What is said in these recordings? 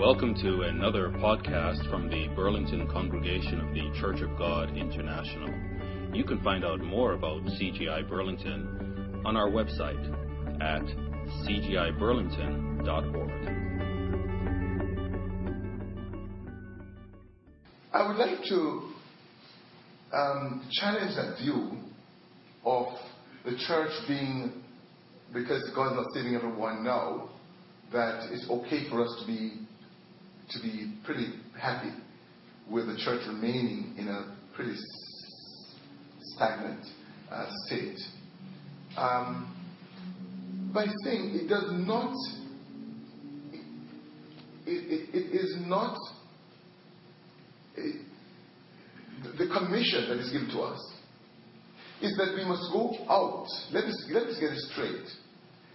Welcome to another podcast from the Burlington congregation of the Church of God International. You can find out more about CGI Burlington on our website at cgiburlington.org. I would like to um, challenge that view of the church being, because God's not saving everyone now, that it's okay for us to be to be pretty happy with the church remaining in a pretty stagnant uh, state. Um, by saying it does not, it, it, it is not it, the commission that is given to us is that we must go out. Let us, let us get it straight.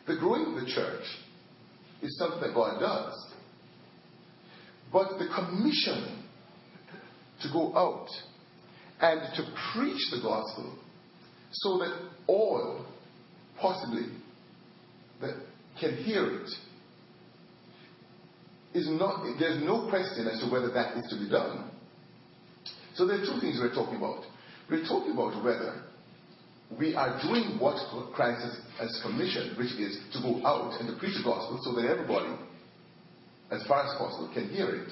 The growing of the church is something that God does. But the commission to go out and to preach the gospel so that all possibly that can hear it is not there's no question as to whether that is to be done. So there are two things we're talking about. We're talking about whether we are doing what Christ has, has commissioned, which is to go out and to preach the gospel so that everybody as far as possible, can hear it.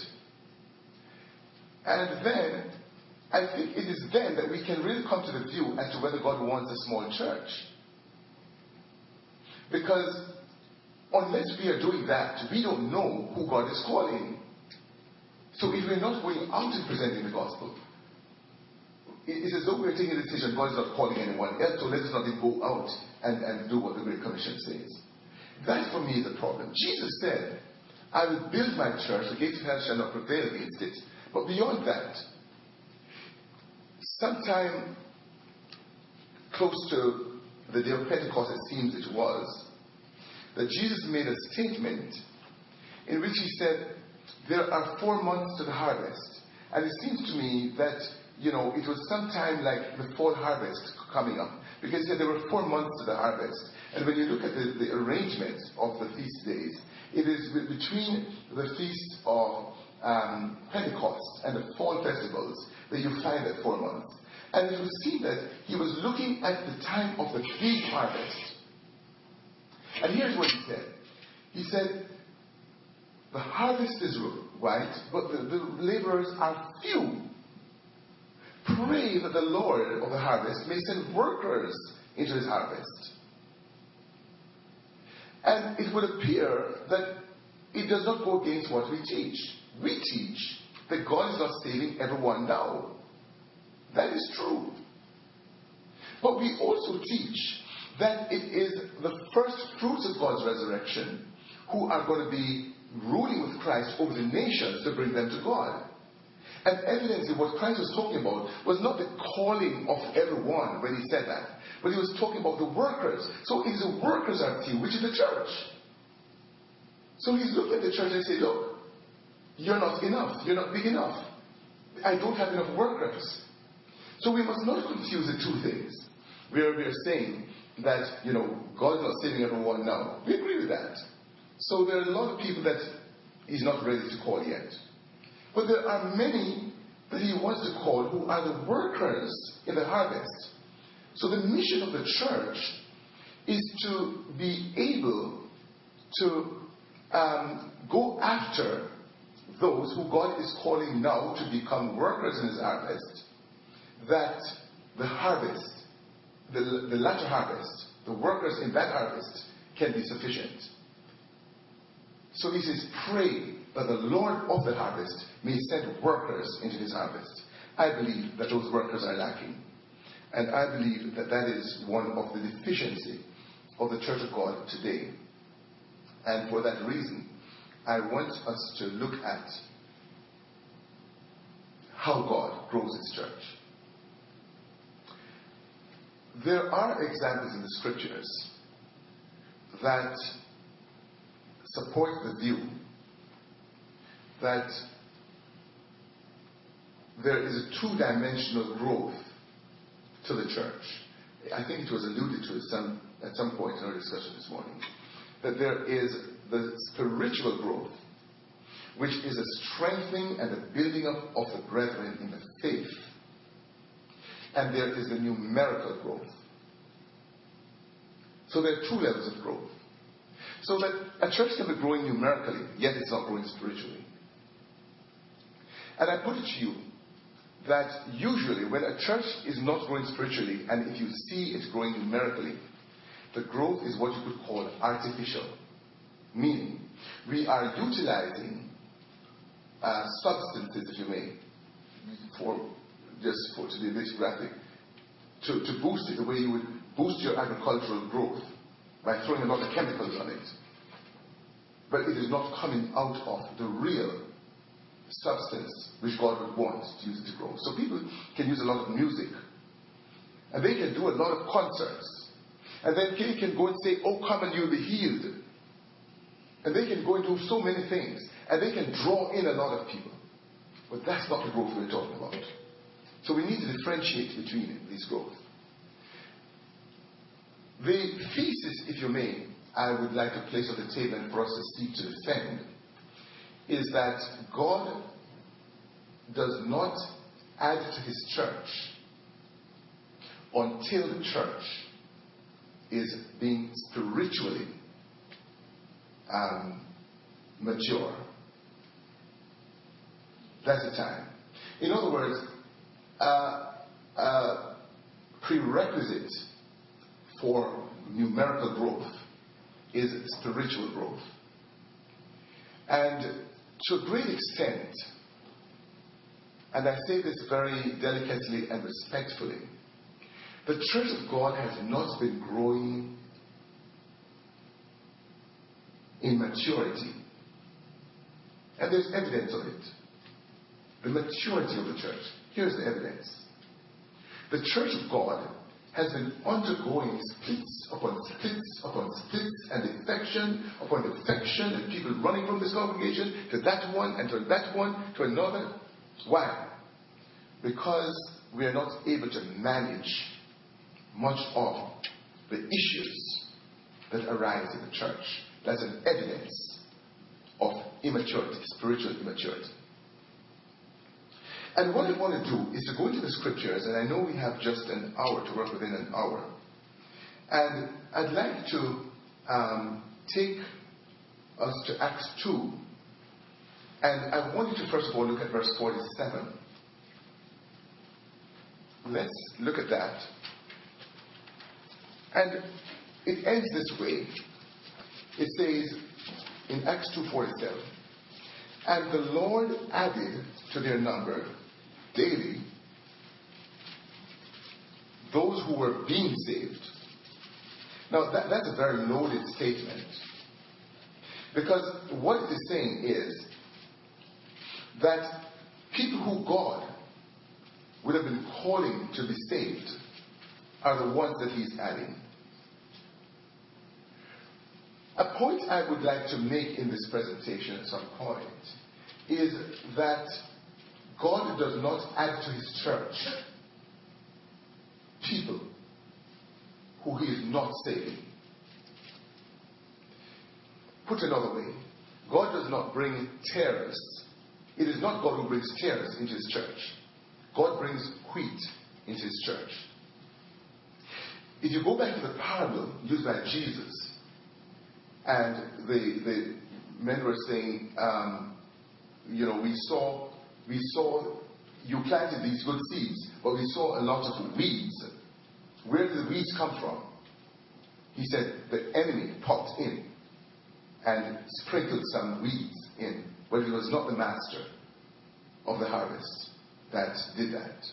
And then, I think it is then that we can really come to the view as to whether God wants a small church. Because unless we are doing that, we don't know who God is calling. So if we're not going out and presenting the gospel, it's as though we're taking a decision God is not calling anyone else, so let us not go out and, and do what the Great Commission says. That for me is the problem. Jesus said, I will build my church, the gates of hell shall not prevail against it. But beyond that, sometime close to the day of Pentecost, it seems it was, that Jesus made a statement in which he said, There are four months to the harvest. And it seems to me that, you know, it was sometime like the fall harvest coming up. Because he said there were four months to the harvest. And when you look at the, the arrangement of the feast days, it is between the feast of um, Pentecost and the fall festivals that you find that four months. And was seen that he was looking at the time of the big harvest. And here's what he said. He said, The harvest is right, but the, the laborers are few. Pray that the Lord of the harvest may send workers into his harvest. And it would appear that it does not go against what we teach. We teach that God is not saving everyone now. That is true. But we also teach that it is the first fruits of God's resurrection who are going to be ruling with Christ over the nations to bring them to God. And evidently, what Christ was talking about was not the calling of everyone when he said that, but he was talking about the workers. So if the workers few, which is the church. So he's looking at the church and say, look, you're not enough. You're not big enough. I don't have enough workers. So we must not confuse the two things. We are saying that, you know, God is not saving everyone now. We agree with that. So there are a lot of people that he's not ready to call yet. But there are many that he wants to call who are the workers in the harvest. So the mission of the church is to be able to um, go after those who God is calling now to become workers in his harvest, that the harvest, the, the latter harvest, the workers in that harvest can be sufficient. So he says, pray that the Lord of the harvest may send workers into his harvest. I believe that those workers are lacking. And I believe that that is one of the deficiency of the Church of God today. And for that reason, I want us to look at how God grows his church. There are examples in the scriptures that support the view that there is a two dimensional growth to the church. I think it was alluded to at some, at some point in our discussion this morning. That there is the spiritual growth, which is a strengthening and a building up of the brethren in the faith. And there is a numerical growth. So there are two levels of growth. So that a church can be growing numerically, yet it's not growing spiritually. And I put it to you that usually when a church is not growing spiritually, and if you see it growing numerically, the growth is what you could call artificial. Meaning, we are utilizing uh, substances, if you may, for just for to be a bit graphic, to, to boost it the way you would boost your agricultural growth by throwing a lot of chemicals on it. But it is not coming out of the real substance which God would want to use to grow. So people can use a lot of music. And they can do a lot of concerts. And then they can go and say, Oh, come and you'll be healed. And they can go and do so many things. And they can draw in a lot of people. But that's not the growth we're talking about. So we need to differentiate between these growth. The thesis, if you may, I would like to place on the table and for us to seek to defend is that God does not add to his church until the church is being spiritually um, mature. That's the time. In other words, uh, uh, prerequisite for numerical growth is spiritual growth. And to a great extent, and I say this very delicately and respectfully, the Church of God has not been growing in maturity. And there's evidence of it. The maturity of the church. Here's the evidence. The Church of God has been undergoing splits upon splits upon splits and defection upon defection and people running from this congregation to that one and to that one to another. Why? Because we are not able to manage much of the issues that arise in the church. That's an evidence of immaturity, spiritual immaturity. And what I want to do is to go into the scriptures, and I know we have just an hour to work within an hour. And I'd like to um, take us to Acts 2. And I want you to first of all look at verse 47. Let's look at that. And it ends this way. It says in Acts 2:47, and the Lord added to their number daily those who were being saved. Now, that, that's a very loaded statement. Because what it is saying is that people who God would have been calling to be saved are the ones that He's adding. A point I would like to make in this presentation at some point is that God does not add to his church people who he is not saving. Put another way, God does not bring terrorists. It is not God who brings terrorists into his church. God brings wheat into his church. If you go back to the parable used by Jesus, and the, the men were saying, um, you know, we saw we saw you planted these good seeds, but we saw a lot of weeds. Where did the weeds come from? He said the enemy popped in and sprinkled some weeds in, but he was not the master of the harvest that did that.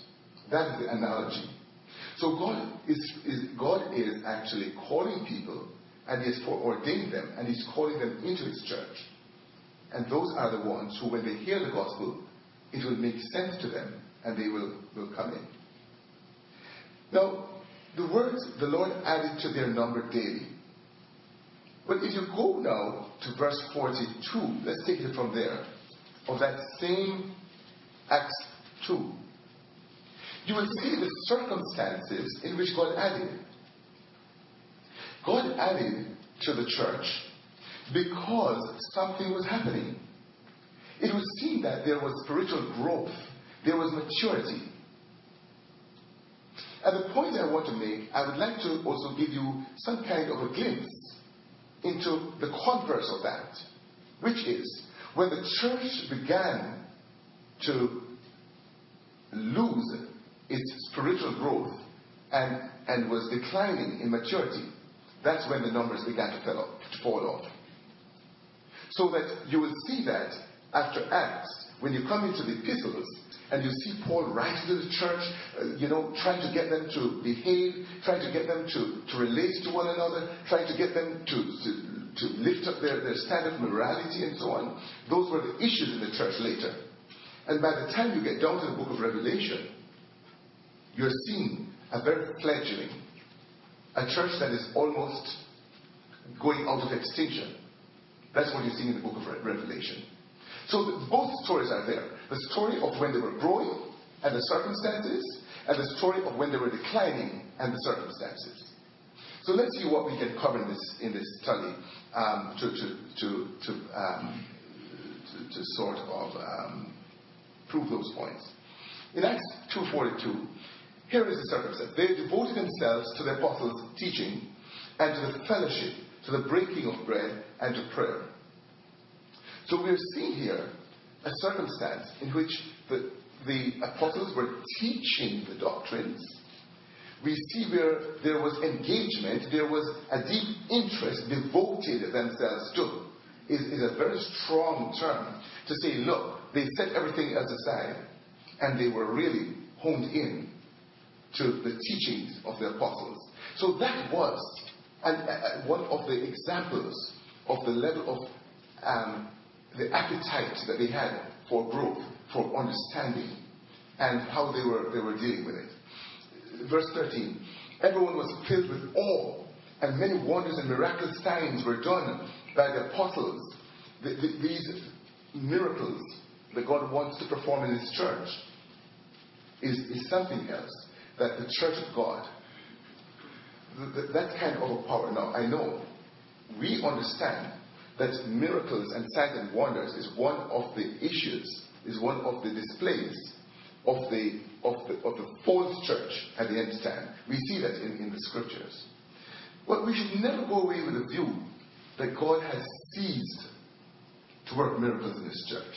That is the analogy. So God is, is God is actually calling people and He has foreordained them and He's calling them into His church. And those are the ones who, when they hear the gospel, it will make sense to them and they will, will come in. Now, the words the Lord added to their number daily. But if you go now to verse 42, let's take it from there, of that same Acts 2, you will see the circumstances in which God added. God added to the church because something was happening. It would seem that there was spiritual growth, there was maturity. At the point I want to make, I would like to also give you some kind of a glimpse into the converse of that, which is when the church began to lose its spiritual growth and, and was declining in maturity, that's when the numbers began to, off, to fall off. So that you will see that after Acts, when you come into the epistles, and you see Paul writing to the church, uh, you know, trying to get them to behave, trying to get them to, to relate to one another, trying to get them to, to, to lift up their, their standard of morality and so on. Those were the issues in the church later. And by the time you get down to the book of Revelation, you're seeing a very fledgling, a church that is almost going out of extinction. That's what you see in the book of Revelation. So both stories are there. The story of when they were growing and the circumstances, and the story of when they were declining and the circumstances. So let's see what we can cover in this, in this study um, to, to, to, to, um, to, to, sort of um, prove those points. In Acts 2.42, here is the circumstance. They devoted themselves to the apostles' teaching and to the fellowship, to the breaking of bread and to prayer. So we're seeing here a circumstance in which the, the apostles were teaching the doctrines. We see where there was engagement, there was a deep interest devoted themselves to. Is, is a very strong term to say, look, they set everything else aside and they were really honed in to the teachings of the apostles. So that was an, uh, one of the examples of the level of um, the appetite that they had for growth, for understanding, and how they were, they were dealing with it. Verse 13 Everyone was filled with awe, and many wonders and miraculous signs were done by the apostles. The, the, these miracles that God wants to perform in His church is, is something else that the church of God, the, the, that kind of a power. Now, I know we understand that miracles and signs and wonders is one of the issues, is one of the displays of the, of the, of the false church at the end time. We see that in, in the scriptures. But we should never go away with the view that God has ceased to work miracles in His church.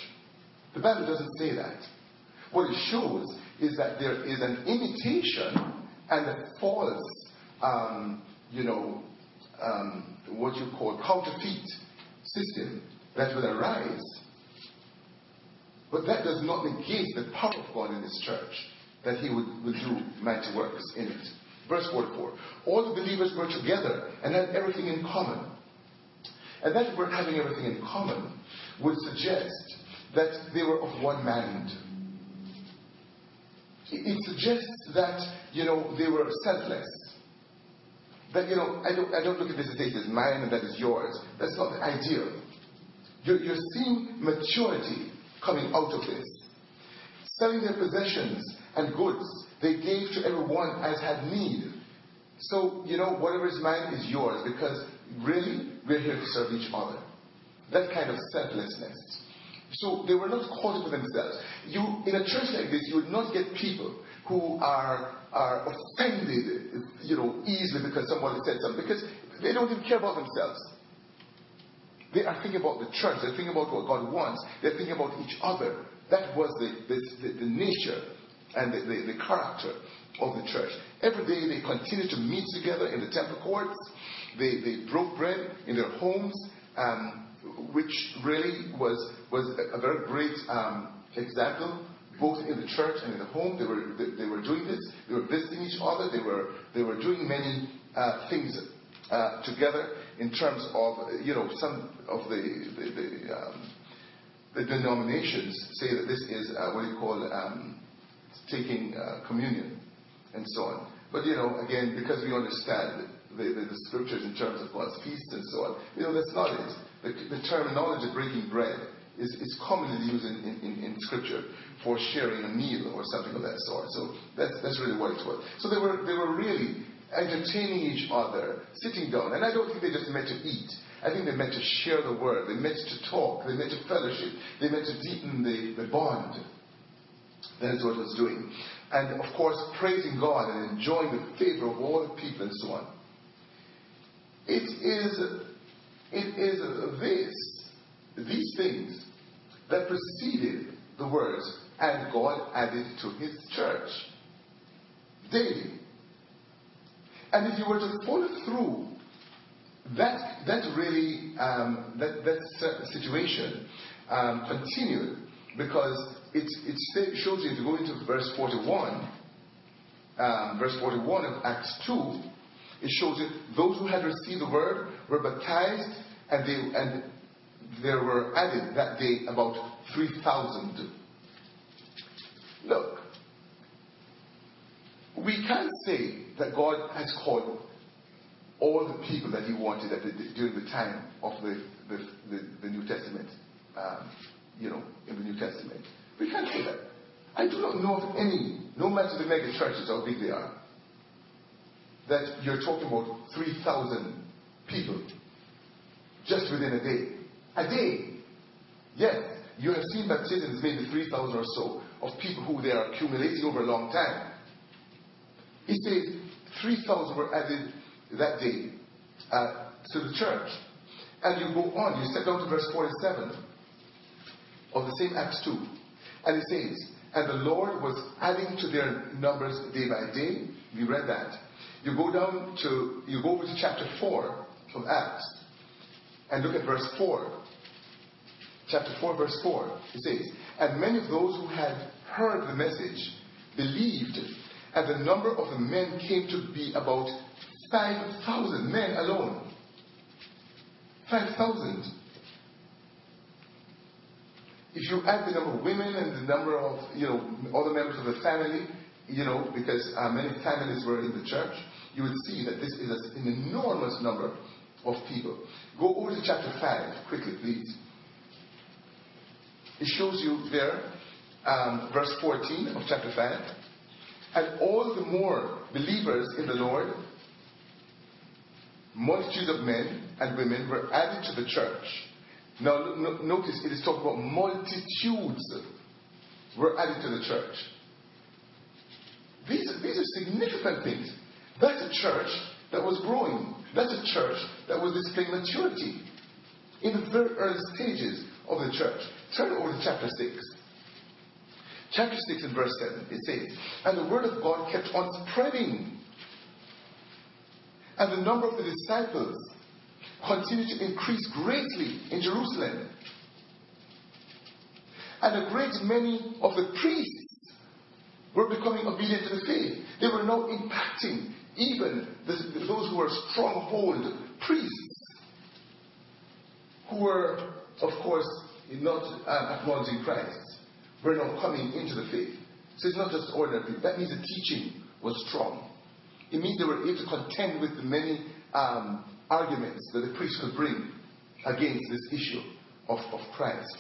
The Bible doesn't say that. What it shows is that there is an imitation and a false, um, you know, um, what you call counterfeit system that will arise. But that does not negate the power of God in this church, that He would, would do mighty works in it. Verse 44 All the believers were together and had everything in common. And that word having everything in common would suggest that they were of one mind. It suggests that, you know, they were selfless. That, you know, I don't, I don't look at this as this is mine and that is yours. That's not the idea. You're, you're seeing maturity coming out of this. Selling their possessions and goods, they gave to everyone as had need. So, you know, whatever is mine is yours because really, we're here to serve each other. That kind of selflessness. So they were not caught up themselves. You, in a church like this, you would not get people who are, are offended, you know, easily because somebody said something, because they don't even care about themselves. They are thinking about the church. They're thinking about what God wants. They're thinking about each other. That was the, the, the nature and the, the, the, character of the church. Every day they continued to meet together in the temple courts. They, they broke bread in their homes, um, which really was, was a, a very great um, example both in the church and in the home. They were, they, they were doing this. They were visiting each other. They were, they were doing many uh, things uh, together in terms of, you know, some of the, the, the, um, the denominations say that this is uh, what you call um, taking uh, communion and so on. But, you know, again, because we understand the, the, the, scriptures in terms of God's feast and so on, you know, that's not it. The, the terminology breaking bread is, is commonly used in, in, in, Scripture for sharing a meal or something of that sort. So that's, that's really what it was. So they were, they were really entertaining each other, sitting down. And I don't think they just met to eat. I think they met to share the word. They met to talk. They met to fellowship. They met to deepen the, the bond. That is what it was doing. And of course, praising God and enjoying the favor of all the people and so on. It is, it is this, these things that preceded the words, and God added to his church daily. And if you were to follow through that, that really, um, that, that situation um, continued because it, it shows you, if you go into verse 41, um, verse 41 of Acts 2, it shows you those who had received the word were baptized and, they, and there were added that day about 3,000. Look, we can't say that God has called all the people that he wanted the, during the time of the, the, the, New Testament, um, you know, in the New Testament. We can't say that. I do not know of any, no matter the mega churches, how big they are, that you're talking about 3,000 people just within a day. A day. Yes, you have seen baptisms, maybe 3,000 or so, of people who they are accumulating over a long time. He says 3,000 were added that day uh, to the church. And you go on, you step down to verse 47 of the same Acts 2. And it says, And the Lord was adding to their numbers day by day. We read that. You go down to, you go over to chapter 4 of Acts and look at verse 4. Chapter 4, verse 4. It says, And many of those who had heard the message believed, and the number of the men came to be about 5,000 men alone. 5,000. If you add the number of women and the number of, you know, other members of the family, you know, because uh, many families were in the church, you would see that this is an enormous number of people. Go over to chapter 5 quickly, please. It shows you there, um, verse 14 of chapter 5. And all the more believers in the Lord multitudes of men and women were added to the church. Now, no, notice it is talking about multitudes were added to the church. These, these are significant things. That's a church that was growing. That's a church that was displaying maturity in the very early stages of the church. Turn over to chapter 6. Chapter 6 and verse 7, it says, And the word of God kept on spreading and the number of the disciples continued to increase greatly in Jerusalem. And a great many of the priests were becoming obedient to the faith. They were now impacting even those who were stronghold priests, who were, of course, not uh, acknowledging Christ, were not coming into the faith. So it's not just ordinary people. That means the teaching was strong. It means they were able to contend with the many um, arguments that the priest could bring against this issue of, of Christ.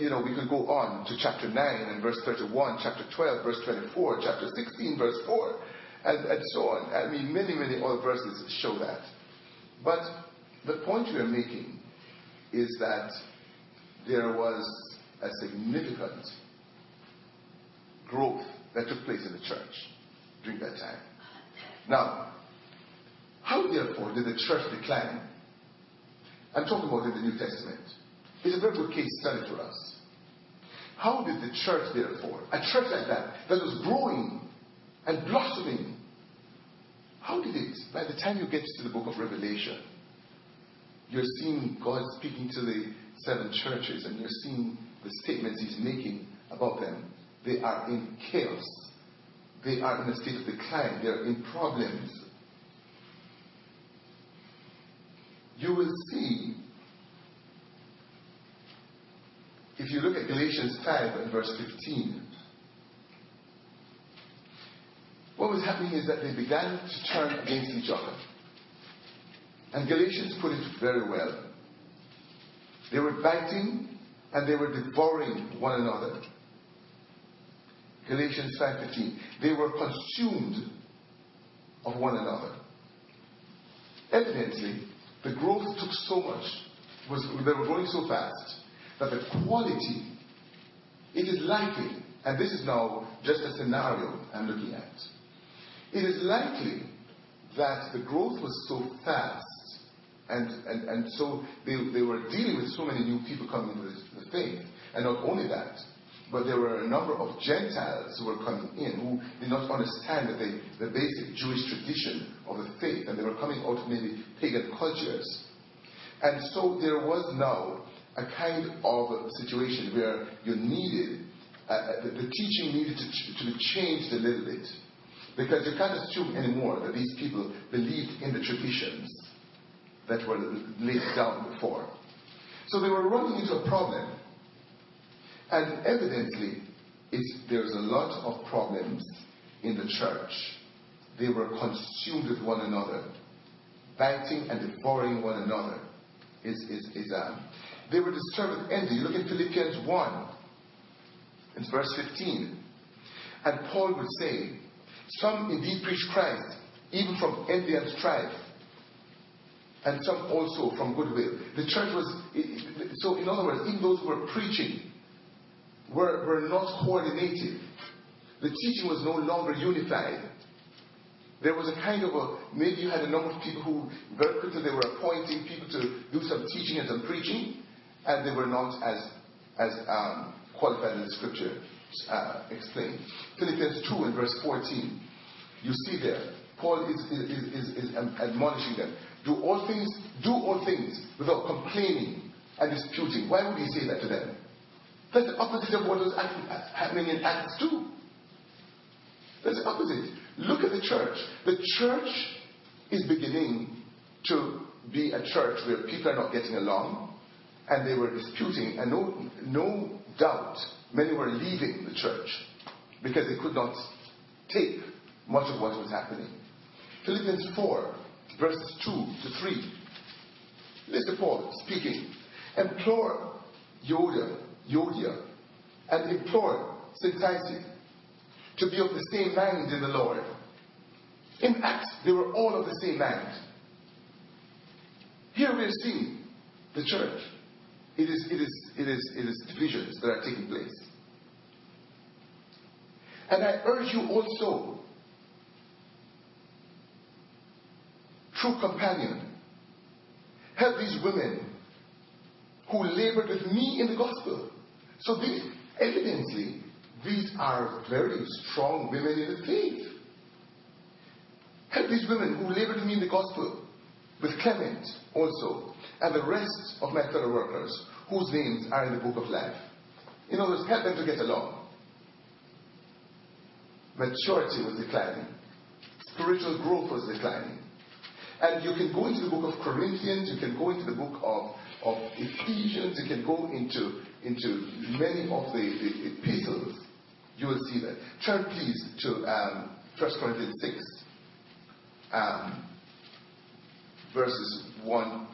You know, we could go on to chapter 9 and verse 31, chapter 12, verse 24, chapter 16, verse 4, and, and so on. I mean, many, many other verses show that. But the point we are making is that there was a significant growth that took place in the church during that time. Now, how therefore did the church decline? I'm talking about in the New Testament. It's a very good case study for us. How did the church, therefore, a church like that, that was growing and blossoming, how did it, by the time you get to the book of Revelation, you're seeing God speaking to the seven churches and you're seeing the statements He's making about them. They are in chaos they are in a state of decline, they are in problems. You will see, if you look at Galatians 5 and verse 15, what was happening is that they began to turn against each other. And Galatians put it very well. They were biting and they were devouring one another. Galatians 5:15. They were consumed of one another. Evidently, the growth took so much, was, they were growing so fast, that the quality, it is likely, and this is now just a scenario I'm looking at, it is likely that the growth was so fast, and, and, and so they, they were dealing with so many new people coming into the faith. And not only that, but there were a number of Gentiles who were coming in who did not understand the, the basic Jewish tradition of the faith, and they were coming out of maybe pagan cultures. And so there was now a kind of situation where you needed, uh, the, the, teaching needed to, to be changed a little bit. Because you can't assume anymore that these people believed in the traditions that were laid down before. So they were running into a problem. And evidently, there's a lot of problems in the church. They were consumed with one another, biting and devouring one another. Is, is, is, um, they were disturbed with envy. Look at Philippians 1, in verse 15. And Paul would say, Some indeed preach Christ, even from envy and strife and some also from goodwill. The church was, so in other words, even those who were preaching were, were not coordinated. The teaching was no longer unified. There was a kind of a, maybe you had a number of people who very quickly they were appointing people to do some teaching and some preaching, and they were not as, as um, qualified as the scripture uh, explained. Philippians 2 and verse 14, you see there, Paul is, is, is, is admonishing them. Do all things, do all things without complaining and disputing. Why would he say that to them? That's the opposite of what was happening in Acts 2. That's the opposite. Look at the church. The church is beginning to be a church where people are not getting along and they were disputing, and no, no doubt many were leaving the church because they could not take much of what was happening. Philippians 4 verses 2 to 3. Listen Paul speaking. Implore Euodia, Euodia, and implore Syntyche to be of the same mind in the Lord. In Acts, they were all of the same mind. Here we are seeing the church. It is, it is, it is, it is divisions that are taking place. And I urge you also true companion. Help these women who labored with me in the gospel. So these, evidently, these are very strong women in the faith. Help these women who labored with me in the gospel, with Clement also, and the rest of my fellow workers whose names are in the book of life. In other words, help them to get along. Maturity was declining. Spiritual growth was declining. And you can go into the book of Corinthians, you can go into the book of, of Ephesians, you can go into, into many of the, the epistles. You will see that. Turn, please, to um, 1 Corinthians 6, um, verses 1.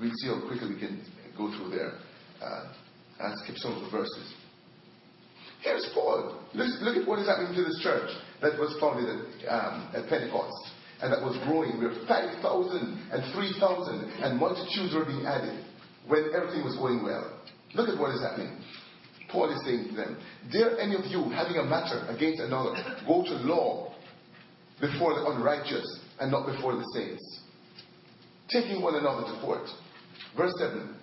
We'll see how quickly we can go through there uh, and skip some of the verses. Here's Paul. Look, at what is happening to this church that was founded at, um, at Pentecost and that was growing. We were 5,000 and 3,000, and multitudes were being added when everything was going well. Look at what is happening. Paul is saying to them, Dare any of you, having a matter against another, go to law before the unrighteous and not before the saints, taking one another to court. Verse 7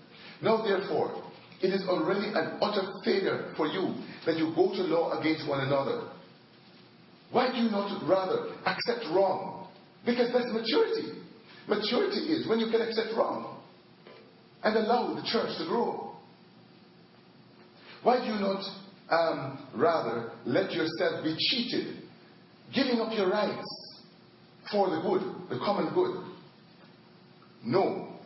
Now therefore, it is already an utter failure for you that you go to law against one another. Why do you not rather accept wrong because that's maturity. Maturity is when you can accept wrong and allow the church to grow. Why do you not um, rather let yourself be cheated, giving up your rights for the good, the common good? No.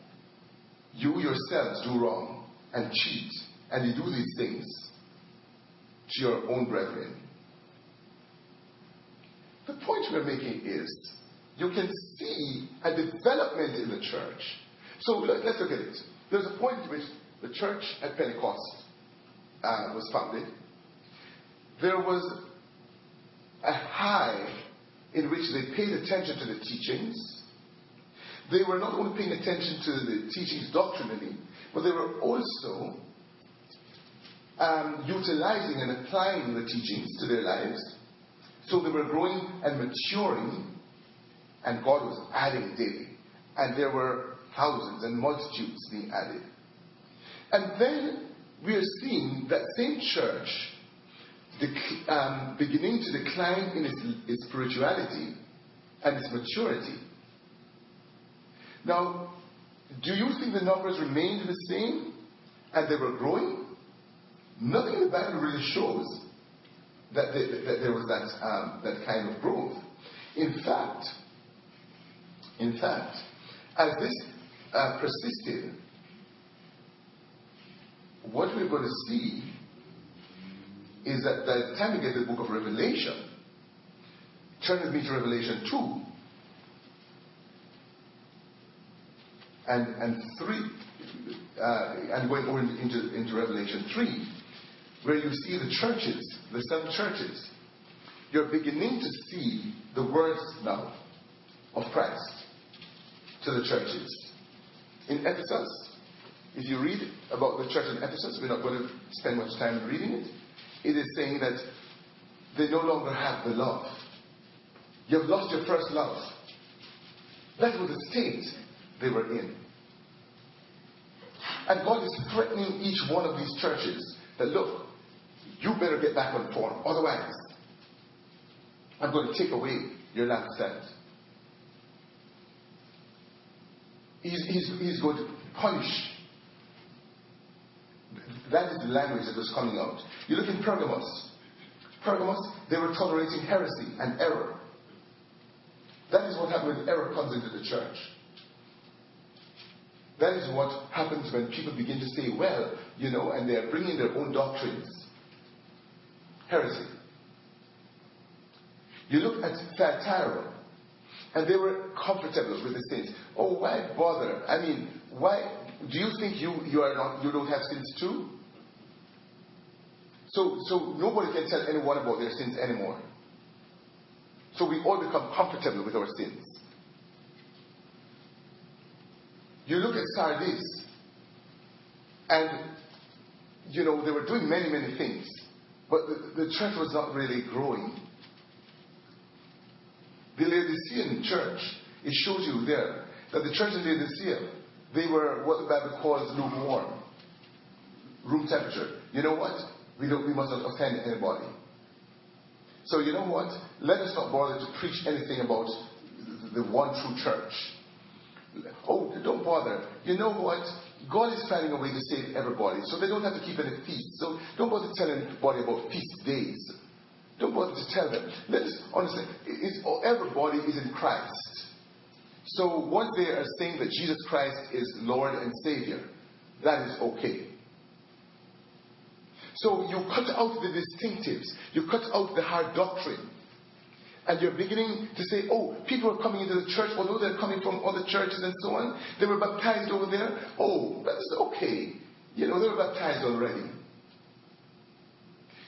You yourselves do wrong and cheat, and you do these things to your own brethren. The point we're making is you can see a development in the church. So let, us look at it. There's a point at which the church at Pentecost uh, was founded. There was a high in which they paid attention to the teachings. They were not only paying attention to the teachings doctrinally, but they were also um, utilizing and applying the teachings to their lives. So they were growing and maturing, and God was adding daily. And there were thousands and multitudes being added. And then we are seeing that same church dec- um, beginning to decline in its, its spirituality and its maturity. Now, do you think the numbers remained the same and they were growing? Nothing in the Bible really shows that, they, that there was that, um, that kind of growth. In fact, in fact, as this uh, persisted, what we're going to see is that by the time we get to the book of Revelation, turn with me to Revelation 2 and, and 3, uh, and going over into, Revelation 3, where you see the churches, the seven churches. You're beginning to see the words now of Christ to the churches. In Ephesus, if you read about the church in Ephesus, we're not going to spend much time reading it. It is saying that they no longer have the love. You've lost your first love. That was the state they were in. And God is threatening each one of these churches that look, you better get back on form. Otherwise, I'm going to take away your lampstand. He's, he's, he's going to punish. That is the language that was coming out. You look in Pergamos. Pergamos, they were tolerating heresy and error. That is what happens when error comes into the church. That is what happens when people begin to say, well, you know, and they are bringing their own doctrines. Heresy. You look at Thyatira, and they were comfortable with the sins. Oh, why bother? I mean, why do you think you, you are not you don't have sins too? So so nobody can tell anyone about their sins anymore. So we all become comfortable with our sins. You look at Sardis, and you know they were doing many, many things, but the, the church was not really growing. The Laodicean church, it shows you there that the church in Laodicea, they were what the Bible calls lukewarm, room temperature. You know what? We don't. We must not offend anybody. So you know what? Let us not bother to preach anything about the one true church. Oh, don't bother. You know what? God is planning a way to save everybody, so they don't have to keep any feasts. So don't bother telling anybody about feast days. Don't bother to tell them. Let's understand. It's, oh, everybody is in Christ. So once they are saying that Jesus Christ is Lord and Savior, that is okay. So you cut out the distinctives, you cut out the hard doctrine. And you're beginning to say, oh, people are coming into the church, although they're coming from other churches and so on. They were baptized over there. Oh, that's okay. You know, they were baptized already.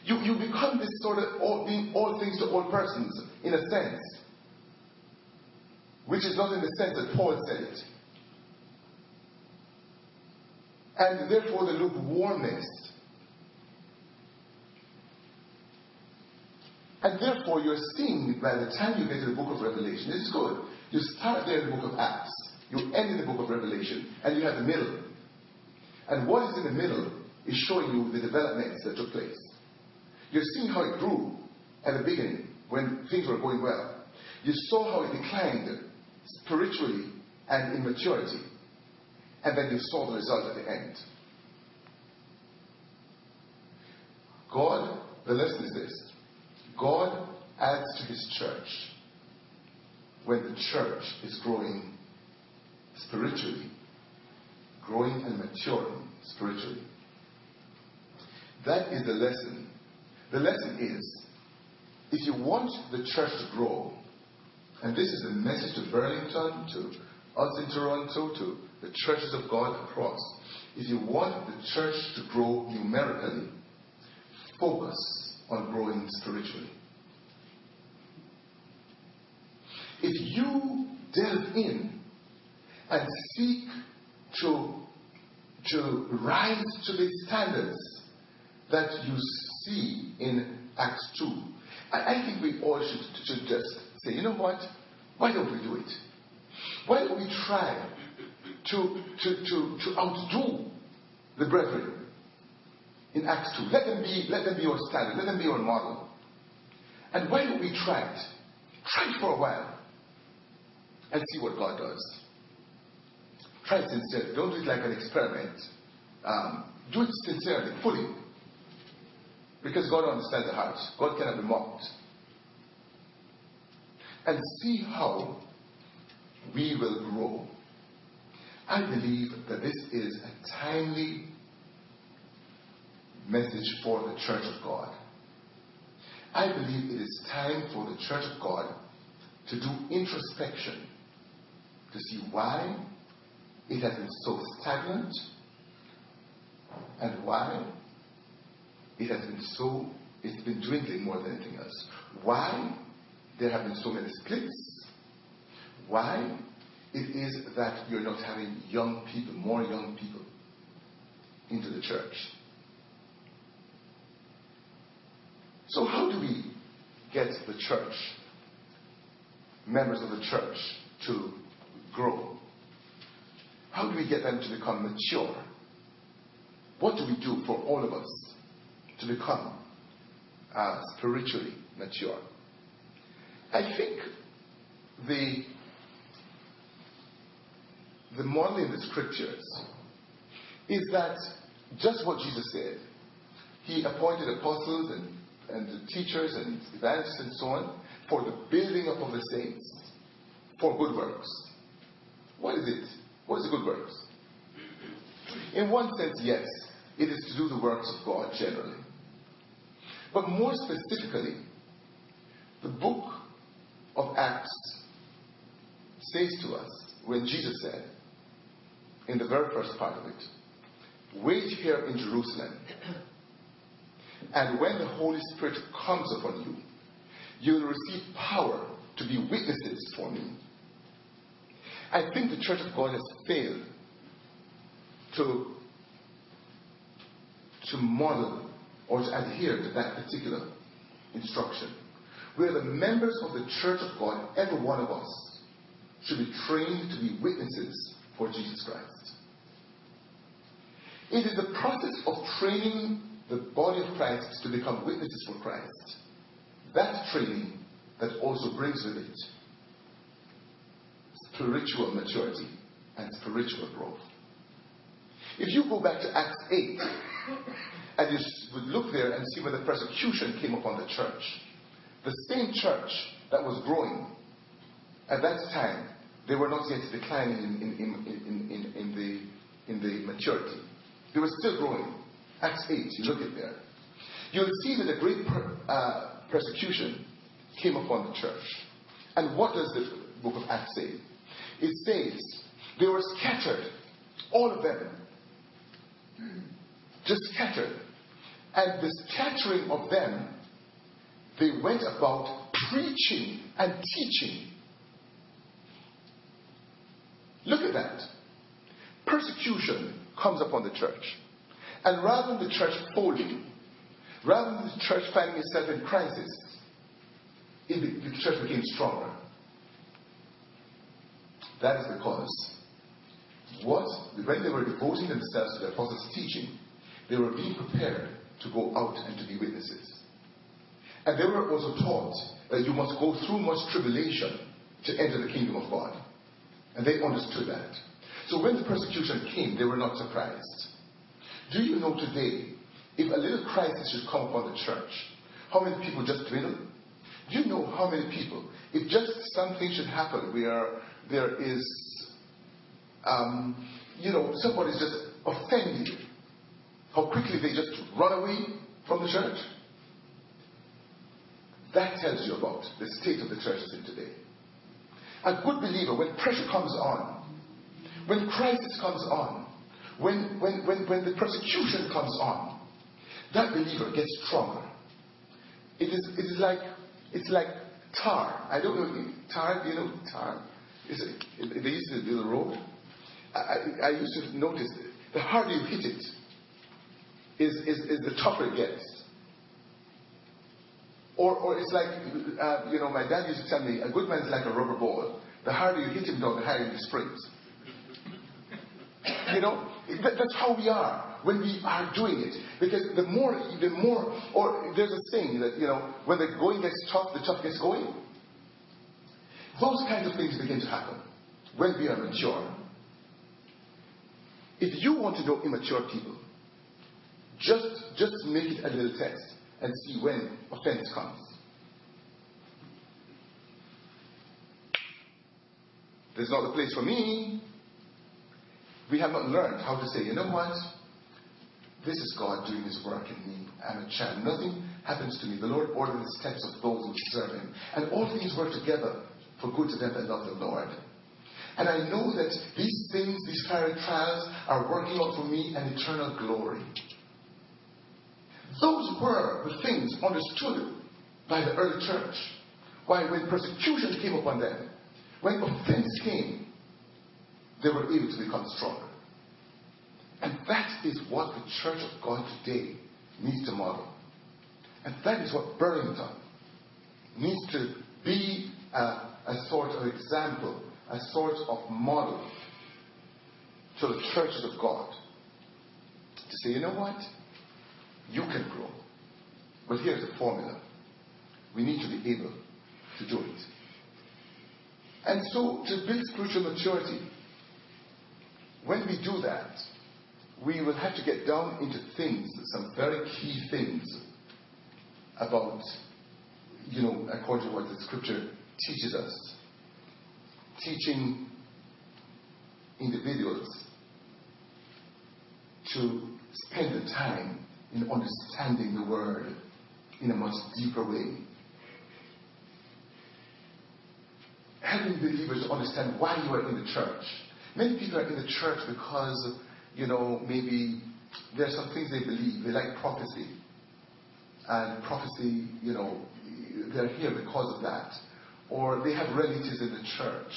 You, you become this sort of all, being all things to all persons, in a sense. Which is not in the sense that Paul said it. And therefore, the lukewarmness And therefore, you're seeing by the time you get to the book of Revelation, it's good. You start there in the book of Acts, you end in the book of Revelation, and you have the middle. And what is in the middle is showing you the developments that took place. You're seeing how it grew at the beginning when things were going well. You saw how it declined spiritually and in maturity. And then you saw the result at the end. God, the lesson is this God adds to his church when the church is growing spiritually, growing and maturing spiritually. That is the lesson. The lesson is if you want the church to grow, and this is a message to Burlington, to us in Toronto, to the churches of God across. If you want the church to grow numerically, focus on growing spiritually. if you delve in and seek to, to rise to the standards that you see in Acts 2, I, I think we all should, should just say, you know what? Why don't we do it? Why don't we try to, to, to, to outdo the brethren in Acts 2? Let them, be, let them be your standard, let them be your model. And don't we try it? Try for a while and see what God does. Try sincerely. Don't do it like an experiment. Um, do it sincerely, fully. Because God understands the heart. God cannot be mocked. And see how we will grow. I believe that this is a timely message for the Church of God. I believe it is time for the Church of God to do introspection to see why it has been so stagnant and why it has been so, it's been dwindling more than anything else. Why there have been so many splits. Why it is that you're not having young people, more young people into the church. So, how do we get the church, members of the church, to grow? How do we get them to become mature? What do we do for all of us to become uh, spiritually mature? I think the the model in the scriptures is that just what Jesus said. He appointed apostles and, and the teachers and evangelists and so on for the building up of the saints, for good works. What is it? What is good works? In one sense, yes, it is to do the works of God generally. But more specifically, the book of Acts says to us when Jesus said, in the very first part of it, wait here in Jerusalem, and when the Holy Spirit comes upon you, you will receive power to be witnesses for me. I think the Church of God has failed to, to model or to adhere to that particular instruction. We are the members of the Church of God, every one of us, should be trained to be witnesses for Jesus Christ. It is the process of training the body of Christ to become witnesses for Christ. That training that also brings with it spiritual maturity and spiritual growth. If you go back to Acts 8, and you would look there and see where the persecution came upon the church, the same church that was growing at that time, they were not yet declining in, in, in, in, in the, in the maturity. They were still growing. Acts 8, you look at there. You'll see that a great per, uh, persecution came upon the church. And what does the book of Acts say? It says they were scattered, all of them, just scattered. And the scattering of them, they went about preaching and teaching. Look at that. Persecution comes upon the church. And rather than the church folding, rather than the church finding itself in crisis, it, the church became stronger. That is because what when they were devoting themselves to the apostles' teaching, they were being prepared to go out and to be witnesses. And they were also taught that you must go through much tribulation to enter the kingdom of God. And they understood that. So when the persecution came, they were not surprised. Do you know today, if a little crisis should come upon the church, how many people just dwindle? Do you know how many people, if just something should happen where there is, um, you know, somebody's just offended, how quickly they just run away from the church? That tells you about the state of the churches in today. A good believer, when pressure comes on, when crisis comes on, when, when, when, when the persecution comes on, that believer gets stronger. It is, it is like, it's like tar. I don't know. Tar, you know tar? Is it, they used to do the road. I, I, I used to notice the harder you hit it, is, is, is the tougher it gets. Or, or it's like, uh, you know, my dad used to tell me, a good man is like a rubber ball. The harder you hit him the higher he springs. You know, that, that's how we are when we are doing it. Because the more, the more, or there's a saying that, you know, when the going gets tough, the tough gets going. Those kinds of things begin to happen when we are mature. If you want to know immature people, just, just make it a little test and see when offense comes. This is not the place for me. We have not learned how to say, you know what? This is God doing His work in me. I'm a child. Nothing happens to me. The Lord orders the steps of those who serve Him. And all things work together for good to them that love the Lord. And I know that these things, these fiery trials, are working out for me an eternal glory. Those were the things understood by the early church. Why, when persecution came upon them, when offense came, they were able to become stronger. And that is what the church of God today needs to model. And that is what Burlington needs to be a, a sort of example, a sort of model to the churches of God. To say, you know what? You can grow. But here's the formula we need to be able to do it. And so, to build spiritual maturity, when we do that, we will have to get down into things, some very key things about, you know, according to what the scripture teaches us. Teaching individuals to spend the time in understanding the word in a much deeper way. Helping believers to understand why you are in the church. Many people are in the church because, you know, maybe there are some things they believe. They like prophecy. And prophecy, you know, they're here because of that. Or they have relatives in the church.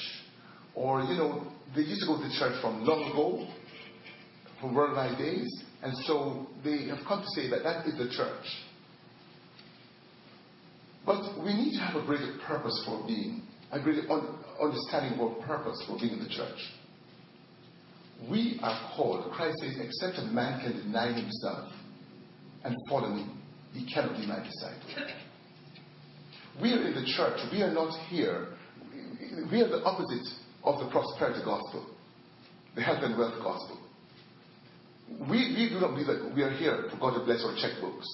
Or, you know, they used to go to church from long ago, from worldwide days, and so they have come to say that that is the church. But we need to have a greater purpose for being, a greater un- understanding of our purpose for being in the church. We are called, Christ says, except a man can deny himself and follow me, he cannot be my disciple. We are in the church, we are not here. We are the opposite of the prosperity gospel, the health and wealth gospel. We, we do not believe that we are here for God to bless our checkbooks.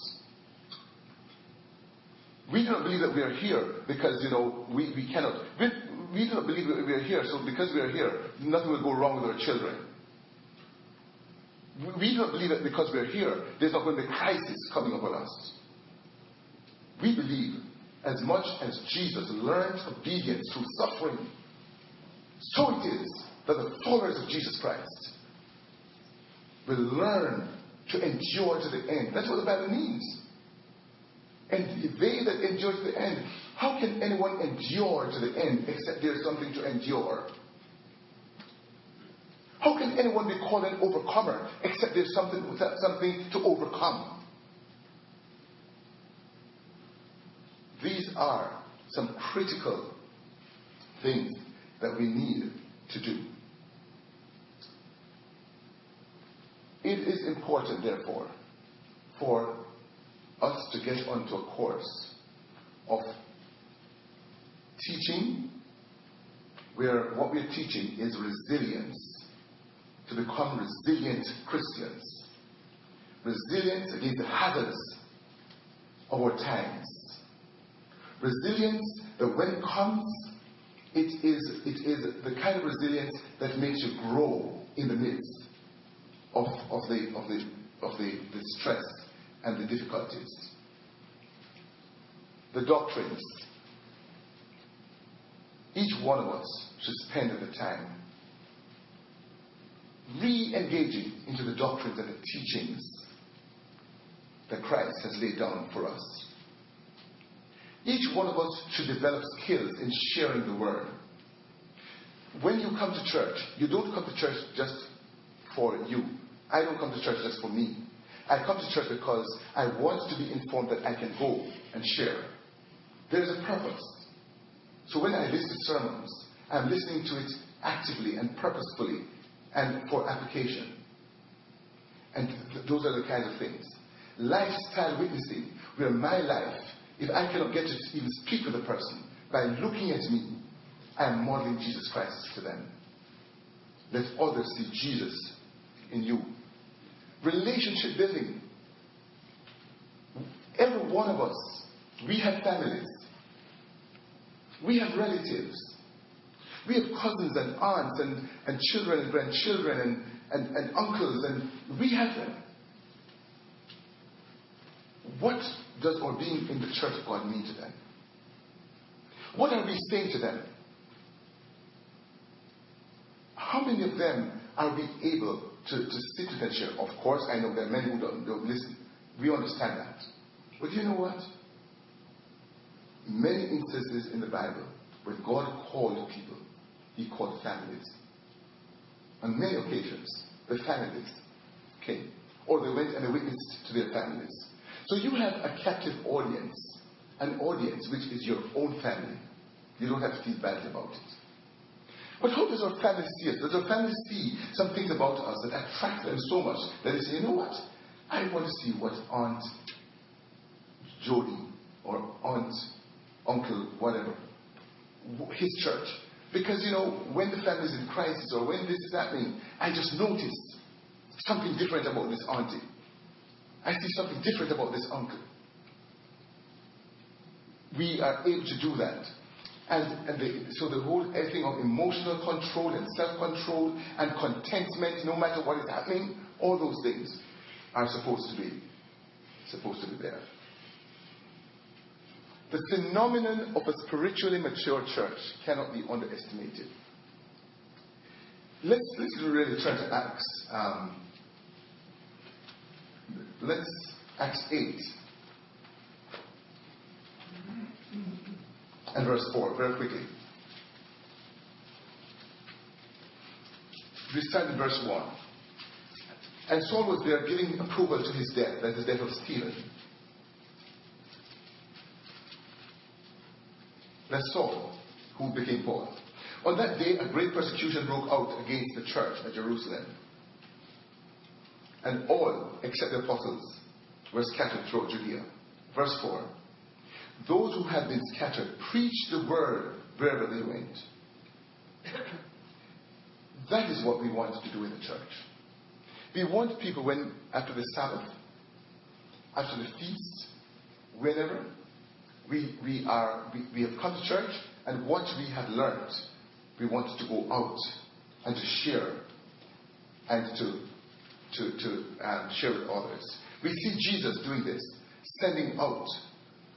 We do not believe that we are here because, you know, we, we cannot. We, we do not believe that we are here, so because we are here, nothing will go wrong with our children. We do not believe that because we are here, there's not going to be a crisis coming upon us. We believe as much as Jesus learned obedience through suffering, so it is that the followers of Jesus Christ will learn to endure to the end. That's what the Bible means. And they that endure to the end, how can anyone endure to the end except there's something to endure? How can anyone be called an overcomer except there's something, something to overcome? These are some critical things that we need to do. It is important, therefore, for us to get onto a course of teaching where what we're teaching is resilience, to become resilient Christians, resilient against the hazards of our times, resilience that when it comes, it is, it is the kind of resilience that makes you grow in the midst of, of, the, of, the, of the, the stress and the difficulties. The doctrines. Each one of us should spend the time re engaging into the doctrines and the teachings that Christ has laid down for us. Each one of us should develop skills in sharing the word. When you come to church, you don't come to church just for you. I don't come to church just for me. I come to church because I want to be informed that I can go and share. There is a purpose. So when I listen to sermons, I'm listening to it actively and purposefully and for application. And th- those are the kinds of things. Lifestyle witnessing, where my life, if I cannot get to even speak with a person, by looking at me, I am modeling Jesus Christ to them. Let others see Jesus in you. Relationship building. Every one of us, we have families. We have relatives. We have cousins and aunts and, and children and grandchildren and, and, and uncles, and we have them. What does our being in the church of God mean to them? What are we saying to them? How many of them are we able to, to sit with and share? Of course, I know there are many who don't, don't listen. We understand that. But you know what? Many instances in the Bible where God called people, He called families. On many occasions, the families came. Or they went and they witnessed to their families. So you have a captive audience, an audience which is your own family. You don't have to feel badly about it. But how does our family see us? Does our family see some things about us that attract them so much that they say, you know what? I want to see what Aunt Jody or Aunt, Uncle, whatever, his church. Because, you know, when the family is in crisis or when this is happening, I just notice something different about this auntie. I see something different about this uncle. We are able to do that. And, and the, so the whole thing of emotional control and self-control and contentment, no matter what is happening, all those things are supposed to be supposed to be there. The phenomenon of a spiritually mature church cannot be underestimated. Let's, let's really turn to Acts. Um, let's Acts 8 and verse 4, very quickly. We start in verse 1. And Saul was there giving approval to his death, that is the death of Stephen. That's Saul, who became Paul. On that day, a great persecution broke out against the church at Jerusalem. And all, except the apostles, were scattered throughout Judea. Verse 4 Those who had been scattered preached the word wherever they went. That is what we want to do in the church. We want people when, after the Sabbath, after the feast, whenever, we, we, are, we, we have come to church and what we have learned, we want to go out and to share and to, to, to um, share with others. We see Jesus doing this, sending out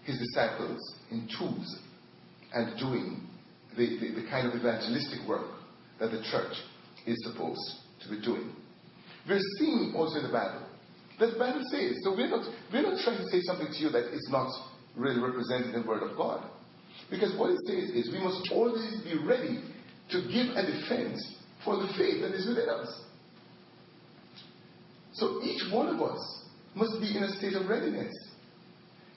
his disciples in twos and doing the, the, the kind of evangelistic work that the church is supposed to be doing. We're seeing also in the Bible that the Bible says, so we're not, we're not trying to say something to you that is not really represented in the Word of God. Because what it says is we must always be ready to give a defense for the faith that is within us. So each one of us must be in a state of readiness.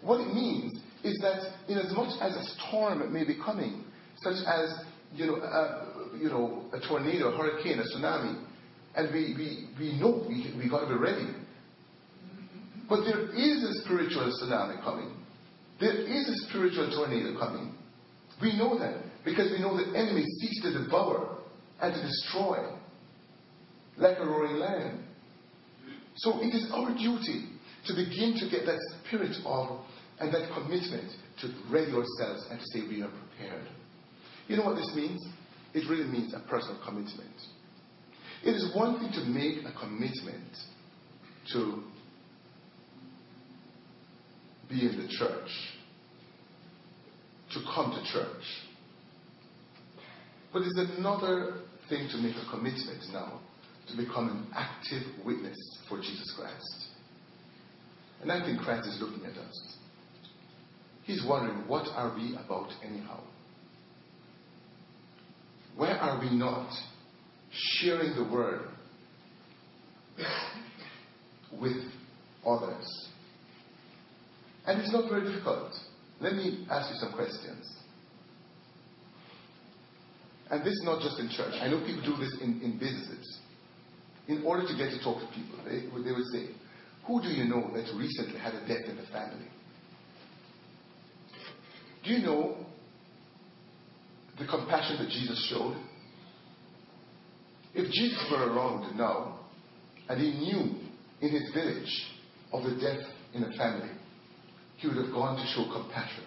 What it means is that in as much as a storm may be coming, such as you know, uh, you know, a tornado, a hurricane, a tsunami, and we, we, we know we, we got to be ready. But there is a spiritual tsunami coming. There is a spiritual tornado coming. We know that because we know the enemy seeks to devour and to destroy like a roaring lion. So it is our duty to begin to get that spirit of and that commitment to ready ourselves and to say we are prepared. You know what this means? It really means a personal commitment. It is one thing to make a commitment to be in the church, to come to church. But it's another thing to make a commitment now to become an active witness for Jesus Christ. And I think Christ is looking at us. he's wondering, what are we about anyhow? Where are we not sharing the word with others? And it's not very difficult. Let me ask you some questions. And this is not just in church. I know people do this in, in businesses. In order to get to talk to people, they, they would say, Who do you know that recently had a death in the family? Do you know the compassion that Jesus showed? If Jesus were around now and he knew in his village of the death in a family, he would have gone to show compassion.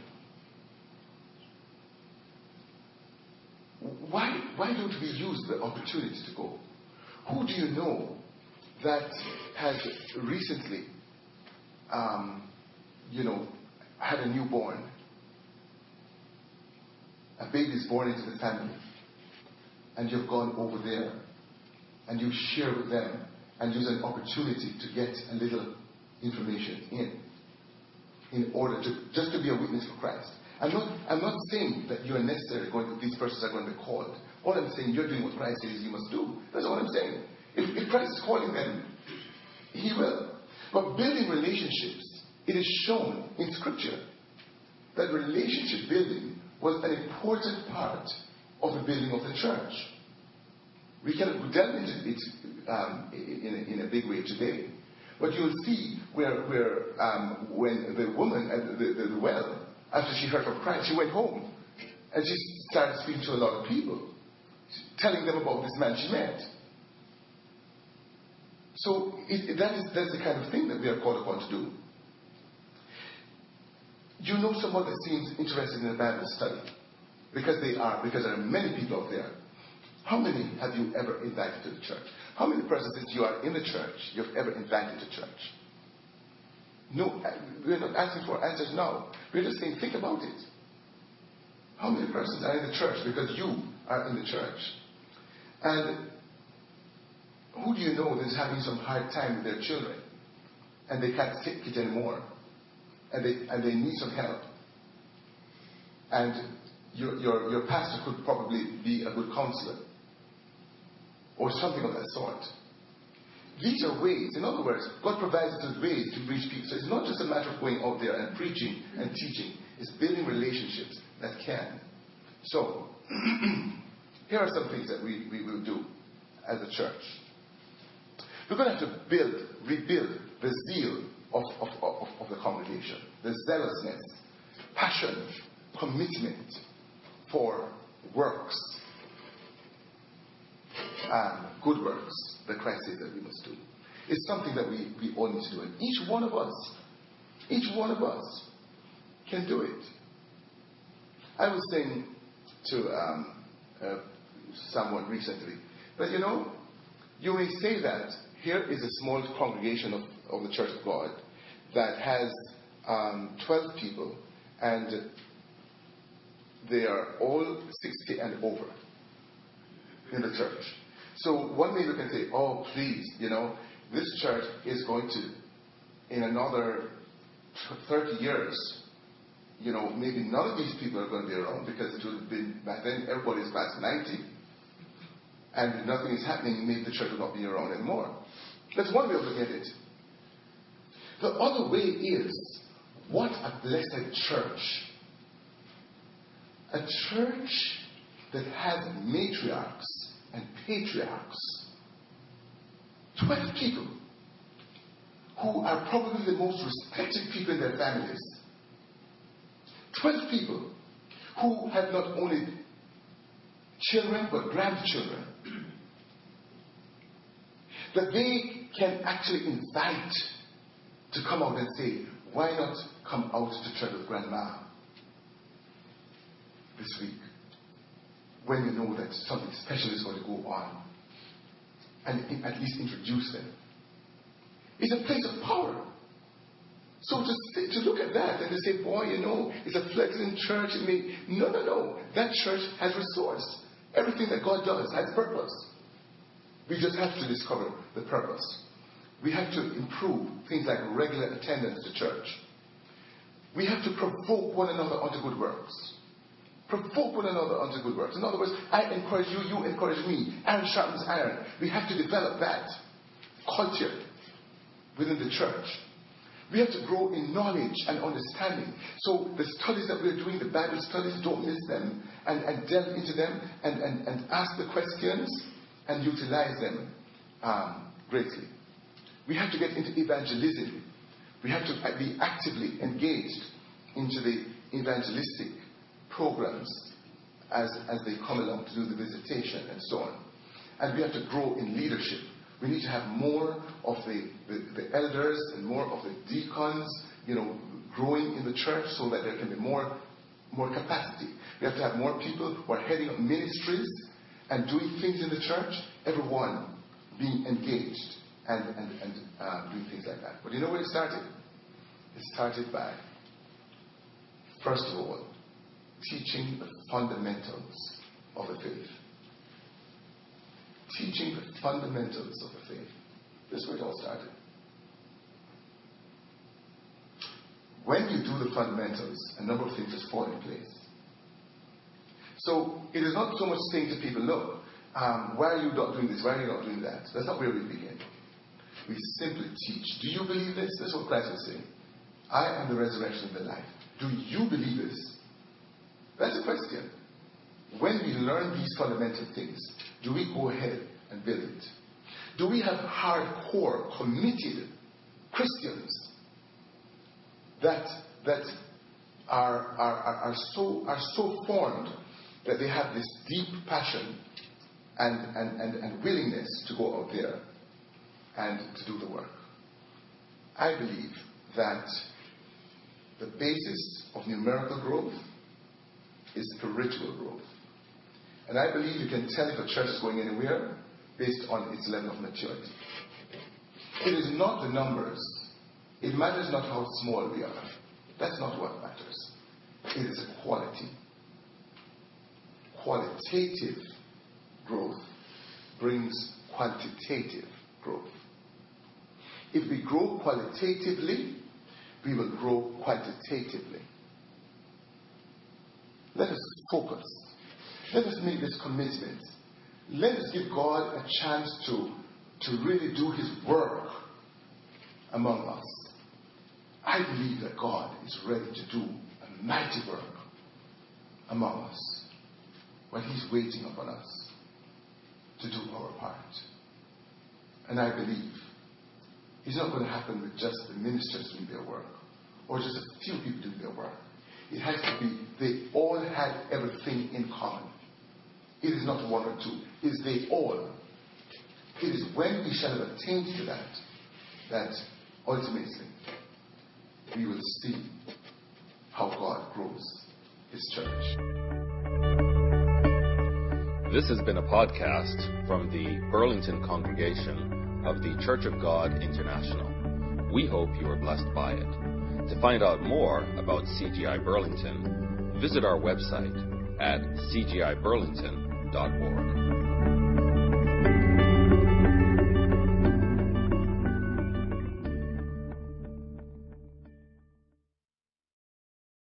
Why, why don't we use the opportunity to go? Who do you know that has recently, um, you know, had a newborn? A baby is born into the family, and you've gone over there, and you share with them, and use an opportunity to get a little information in, in order to just to be a witness for Christ. I'm not, I'm not saying that you are necessarily going to, these persons are going to be called. All I'm saying, you're doing what Christ says you must do. That's all I'm saying. If, if Christ is calling them, He will. But building relationships, it is shown in Scripture that relationship building was an important part of the building of the church. We can delve into it um, in, in, a big way today. But you'll see where, where um, when the woman at the, the, the well after she heard from Christ, she went home and she started speaking to a lot of people, telling them about this man she met. So it, that is, that's the kind of thing that we are called upon to do. You know someone that seems interested in a Bible study because they are, because there are many people out there. How many have you ever invited to the church? How many persons that you are in the church you've ever invited to church? No, we're not asking for answers now. We're just saying, think about it. How many persons are in the church because you are in the church? And who do you know that's having some hard time with their children and they can't take it anymore and they, and they need some help? And your, your, your pastor could probably be a good counselor or something of that sort. These are ways. In other words, God provides us ways to reach people. So it's not just a matter of going out there and preaching and teaching. It's building relationships that can. So, here are some things that we, we will do as a church. We're going to have to build, rebuild the zeal of, of, of, of the congregation, the zealousness, passion, commitment for works, and good works that Christ says that we must do. It's something that we, we all need to do. And each one of us, each one of us can do it. I was saying to um, uh, someone recently that, you know, you may say that here is a small congregation of, of the Church of God that has um, 12 people and they are all 60 and over in the church. So one look and say, oh, please, you know, this church is going to, in another 30 years, you know, maybe none of these people are going to be around because it would have been, back then, everybody's past 90 and nothing is happening, maybe the church will not be around anymore. That's one way of looking at it. The other way is, what a blessed church. A church that has matriarchs patriarchs. Twelve people who are probably the most respected people in their families. Twelve people who have not only children but grandchildren. that they can actually invite to come out and say, why not come out to church with grandma this week? When you know that something special is going to go on. And at least introduce them. It's a place of power. So to, to look at that and to say, boy, you know, it's a fledgling church. No, no, no. That church has resource. Everything that God does has purpose. We just have to discover the purpose. We have to improve things like regular attendance to church. We have to provoke one another unto good works. Provoke one another unto good works. In other words, I encourage you, you encourage me. Iron sharpens iron. We have to develop that culture within the church. We have to grow in knowledge and understanding. So the studies that we're doing, the Bible studies, don't miss them and, and delve into them and, and, and ask the questions and utilize them um, greatly. We have to get into evangelism. We have to be actively engaged into the evangelistic programs as, as they come along to do the visitation and so on. And we have to grow in leadership. We need to have more of the, elders and more of the deacons, you know, growing in the church so that there can be more, more capacity. We have to have more people who are heading up ministries and doing things in the church, everyone being engaged and uh, doing things like that. But you know where it started? It started by, first of all, teaching the fundamentals of the faith. Teaching the fundamentals of the faith. This is where it all started. When you do the fundamentals, a number of things just fall in place. So it is not so much saying to people, look, um, why are you not doing this? Why are you not doing that? That's not where we begin. We simply teach. Do you believe this? That's what Christ was saying. I am the resurrection and the life. Do you believe this? That's the question. When we learn these fundamental things, do we go ahead and build it? Do we have hardcore, committed Christians that, that are, are, are, so, are so formed that they have this deep passion and, and, and, and willingness to go out there and to do the work? I believe that the basis of numerical growth is spiritual growth. And I believe you can tell if a church is going anywhere based on its level of maturity. It is not the numbers. It matters not how small we are. That's not what matters. It is quality. Qualitative growth brings quantitative growth. If we grow qualitatively, we will grow quantitatively. Let us focus. Let us make this commitment. Let us give God a chance to, to really do His work among us. I believe that God is ready to do a mighty work among us. But He's waiting upon us to do our part. And I believe it's not going to happen with just the ministers doing their work or just a few people doing their work. It has to be they all had everything in common. It is not one or two. It is they all. It is when we shall have attained to that that ultimately we will see how God grows His church. This has been a podcast from the Burlington congregation of the Church of God International. We hope you are blessed by it. To find out more about CGI Burlington, visit our website at cgiburlington.org.